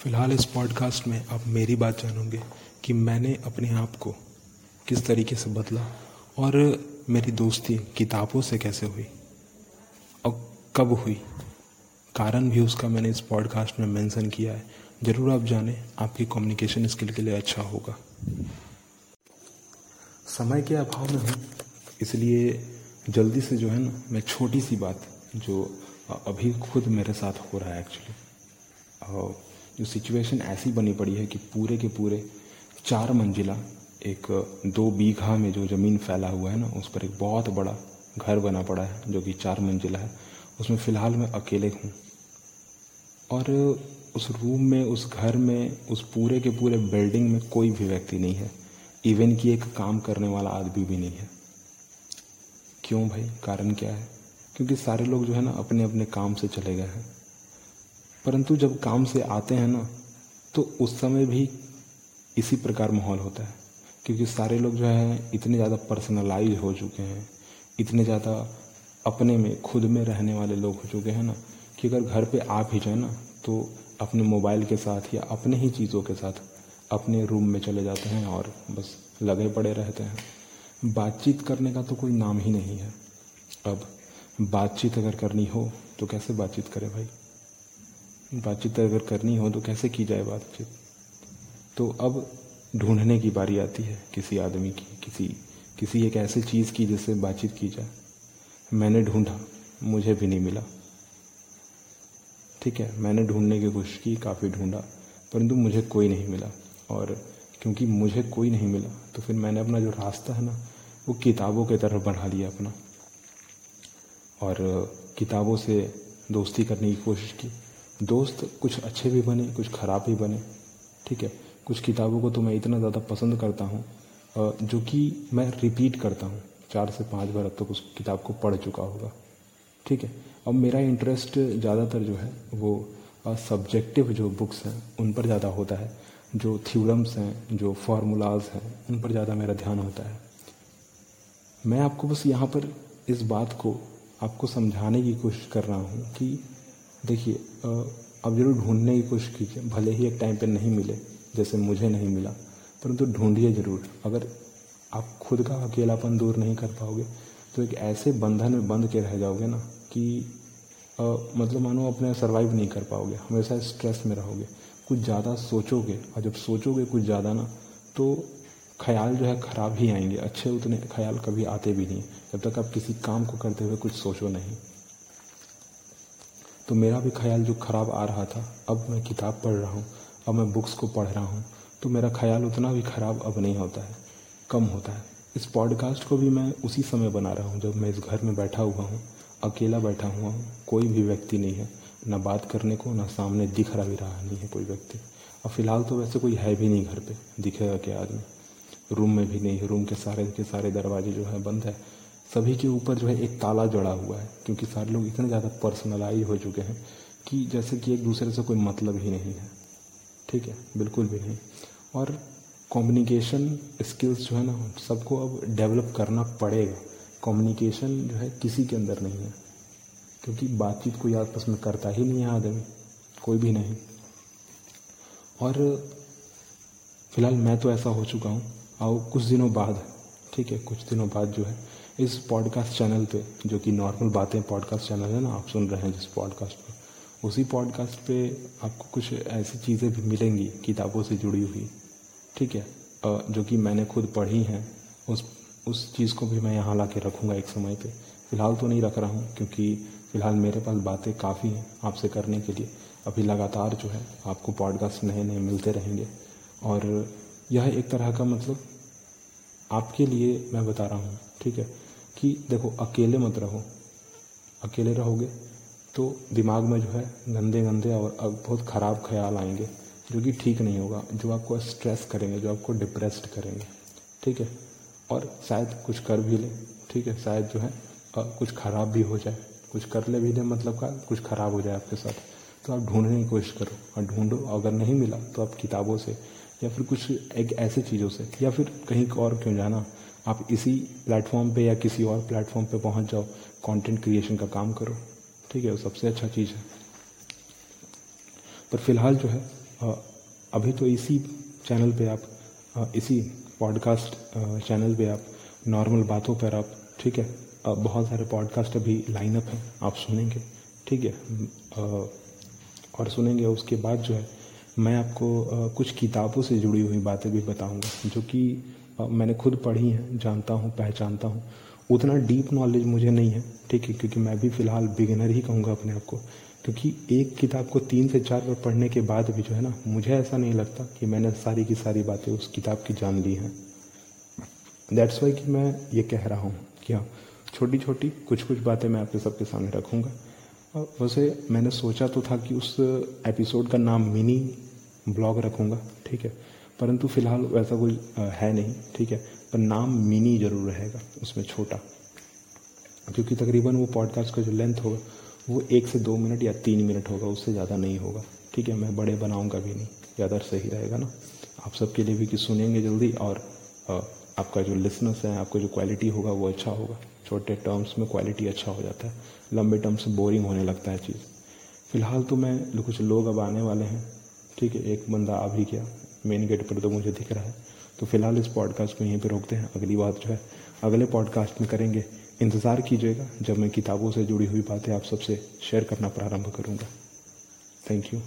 फ़िलहाल इस पॉडकास्ट में आप मेरी बात जानोगे कि मैंने अपने आप को किस तरीके से बदला और मेरी दोस्ती किताबों से कैसे हुई और कब हुई। कारण भी उसका मैंने इस पॉडकास्ट में मेंशन किया है। ज़रूर आप जानें, आपकी कम्युनिकेशन स्किल के लिए अच्छा होगा। समय के अभाव में हूँ, इसलिए जल्दी से जो है ना, मैं छोटी सी बात जो अभी खुद मेरे साथ हो रहा है एक्चुअली जो सिचुएशन ऐसी बनी पड़ी है कि पूरे के पूरे चार मंजिला एक दो बीघा में जो ज़मीन फैला हुआ है ना, उस पर एक बहुत बड़ा घर बना पड़ा है, जो कि चार मंजिला है। उसमें फ़िलहाल मैं अकेले हूँ। और उस रूम में, उस घर में, उस पूरे के पूरे बिल्डिंग में कोई भी व्यक्ति नहीं है। इवन कि एक काम करने वाला आदमी भी नहीं है। क्यों भाई? कारण क्या है? क्योंकि सारे लोग जो है ना अपने अपने काम से चले गए हैं। परंतु जब काम से आते हैं ना तो उस समय भी इसी प्रकार माहौल होता है। क्योंकि सारे लोग जो है, इतने ज़्यादा पर्सनलाइज हो चुके हैं, इतने ज़्यादा अपने में, खुद में रहने वाले लोग हो चुके हैं ना, कि अगर घर पे आप भी जाए ना तो अपने मोबाइल के साथ या अपने ही चीज़ों के साथ अपने रूम में चले जाते हैं और बस लगे पड़े रहते हैं। बातचीत करने का तो कोई नाम ही नहीं है। अब बातचीत अगर करनी हो तो कैसे बातचीत करें भाई? बातचीत अगर करनी हो तो कैसे की जाए बातचीत? तो अब ढूँढने की बारी आती है किसी आदमी की, किसी किसी एक ऐसी चीज़ की जिससे बातचीत की जाए। मैंने ढूंढा, मुझे भी नहीं मिला। ठीक है, मैंने ढूँढने की कोशिश की, काफ़ी ढूंढा, परंतु मुझे कोई नहीं मिला। और क्योंकि मुझे कोई नहीं मिला तो फिर मैंने अपना जो रास्ता है ना, वो किताबों की तरफ़ बढ़ा लिया अपना। और किताबों से दोस्ती करने की कोशिश की। दोस्त कुछ अच्छे भी बने, कुछ ख़राब भी बने, ठीक है? कुछ किताबों को तो मैं इतना ज़्यादा पसंद करता हूँ जो कि मैं रिपीट करता हूँ। चार से पाँच बार अब तक तो उस किताब को पढ़ चुका होगा, ठीक है? अब मेरा इंटरेस्ट ज़्यादातर जो है, वो सब्जेक्टिव जो बुक्स हैं, उन पर ज़्यादा होता है। जो थ्योरम्स हैं, जो फार्मूलाज हैं, उन पर ज़्यादा मेरा ध्यान होता है। मैं आपको बस यहाँ पर इस बात को, आपको समझाने की कोशिश कर रहा हूँ कि देखिए अब ज़रूर ढूँढने की कोशिश कीजिए भले ही एक टाइम पे नहीं मिले जैसे मुझे नहीं मिला परंतु ढूंढिए ज़रूर। अगर आप खुद का अकेलापन दूर नहीं कर पाओगे तो एक ऐसे बंधन में बंध के रह जाओगे ना कि आ, मतलब मानो अपने सर्वाइव नहीं कर पाओगे हमेशा स्ट्रेस में रहोगे। कुछ ज़्यादा सोचोगे और जब सोचोगे कुछ ज़्यादा ना तो ख्याल जो है ख़राब ही आएँगे अच्छे उतने ख्याल कभी आते भी नहीं। जब तक आप किसी काम को करते हुए कुछ सोचो नहीं। तो मेरा भी ख्याल जो ख़राब आ रहा था, अब मैं किताब पढ़ रहा हूँ, अब मैं बुक्स को पढ़ रहा हूँ तो मेरा ख्याल उतना भी ख़राब अब नहीं होता है, कम होता है। इस पॉडकास्ट को भी मैं उसी समय बना रहा हूँ, जब मैं इस घर में बैठा हुआ हूँ, अकेला बैठा हुआ हूँ, कोई भी व्यक्ति नहीं है, ना बात करने को, ना सामने दिख रहा भी रहा नहीं है कोई व्यक्ति। और फ़िलहाल तो वैसे कोई है भी नहीं घर पे, दिखेगा क्या आदमी? रूम में भी नहीं है रूम के सारे के सारे दरवाजे जो है बंद है। सभी के ऊपर जो है एक ताला जड़ा हुआ है, क्योंकि सारे लोग इतने ज़्यादा पर्सनलाइज हो चुके हैं कि जैसे कि एक दूसरे से कोई मतलब ही नहीं है। ठीक है? बिल्कुल भी नहीं। और कम्युनिकेशन स्किल्स जो है ना, सबको अब डेवलप करना पड़ेगा। कम्युनिकेशन जो है किसी के अंदर नहीं है, क्योंकि बातचीत कोई आपस में करता ही नहीं है आदमी, कोई भी नहीं। और फ़िलहाल मैं तो ऐसा हो चुका हूँ। और कुछ दिनों बाद, ठीक है, कुछ दिनों बाद जो है इस पॉडकास्ट चैनल पे, जो कि नॉर्मल बातें पॉडकास्ट चैनल है ना, आप सुन रहे हैं जिस पॉडकास्ट पे, उसी पॉडकास्ट पे आपको कुछ ऐसी चीज़ें भी मिलेंगी, किताबों से जुड़ी हुई, ठीक है? जो कि मैंने खुद पढ़ी हैं, उस उस चीज़ को भी मैं यहाँ ला के रखूँगा एक समय पे। फ़िलहाल तो नहीं रख रहा हूँ, क्योंकि फ़िलहाल मेरे पास बातें काफ़ी हैं आपसे करने के लिए। अभी लगातार जो है, आपको पॉडकास्ट नए नए मिलते रहेंगे। और यह एक तरह का मतलब आपके लिए मैं बता रहा हूँ, ठीक है? कि देखो, अकेले मत रहो। अकेले रहोगे तो दिमाग में जो है गंदे गंदे और बहुत ख़राब ख्याल आएँगे, जो कि ठीक नहीं होगा, जो आपको स्ट्रेस करेंगे, जो आपको डिप्रेस्ड करेंगे। ठीक है? और शायद कुछ कर भी ले। ठीक है? शायद जो है कुछ ख़राब भी हो जाए। कुछ कर ले भी ले मतलब का कुछ ख़राब हो जाए आपके साथ। तो आप ढूँढने की कोशिश करो और ढूंढो। अगर नहीं मिला तो आप किताबों से या फिर कुछ एक ऐसी चीज़ों से या फिर कहीं और क्यों जाना। आप इसी प्लेटफॉर्म पे या किसी और प्लेटफॉर्म पे पहुँच जाओ कंटेंट क्रिएशन का काम करो। ठीक है, वो सबसे अच्छा चीज़ है। पर फ़िलहाल जो है अभी तो इसी चैनल पे आप इसी पॉडकास्ट चैनल पे आप नॉर्मल बातों पर आप, ठीक है बहुत सारे पॉडकास्ट अभी लाइनअप हैं, आप सुनेंगे। ठीक है और सुनेंगे, उसके बाद जो है, मैं आपको कुछ किताबों से जुड़ी हुई बातें भी बताऊँगा, जो कि मैंने खुद पढ़ी हैं, जानता हूँ, पहचानता हूँ। उतना डीप नॉलेज मुझे नहीं है, ठीक है? क्योंकि मैं भी फ़िलहाल बिगिनर ही कहूँगा अपने आप को। क्योंकि एक किताब को तीन से चार बार पढ़ने के बाद भी जो है ना, मुझे ऐसा नहीं लगता कि मैंने सारी की सारी बातें उस किताब की जान ली हैं। दैट्स वाई कि मैं ये कह रहा हूँ कि हाँ छोटी छोटी कुछ कुछ बातें मैं आपके सबके सामने रखूँगा। और वैसे मैंने सोचा तो था कि उस एपिसोड का नाम मिनी ब्लॉग रखूँगा, ठीक है? परंतु फ़िलहाल वैसा कोई है नहीं, ठीक है? पर नाम मिनी ज़रूर रहेगा उसमें छोटा। क्योंकि तकरीबन वो पॉडकास्ट का जो लेंथ होगा, वो एक से दो मिनट या तीन मिनट होगा, उससे ज़्यादा नहीं होगा, ठीक है? मैं बड़े बनाऊँगा भी नहीं ज़्यादा सही रहेगा ना? आप सबके लिए भी कि सुनेंगे जल्दी और आपका जो लिसनर्स है, आपका जो क्वालिटी होगा, वो अच्छा होगा। छोटे टर्म्स में क्वालिटी अच्छा हो जाता है। लंबे टर्म्स में बोरिंग होने लगता है चीज़। फ़िलहाल तो मैं, कुछ लोग अब आने वाले हैं, ठीक है? एक बंदा आ भी गया मेन गेट पर तो मुझे दिख रहा है। तो फ़िलहाल इस पॉडकास्ट को यहीं पर रोकते हैं। अगली बात जो है, अगले पॉडकास्ट में करेंगे। इंतज़ार कीजिएगा। जब मैं किताबों से जुड़ी हुई बातें आप सबसे शेयर करना प्रारंभ करूँगा। Thank you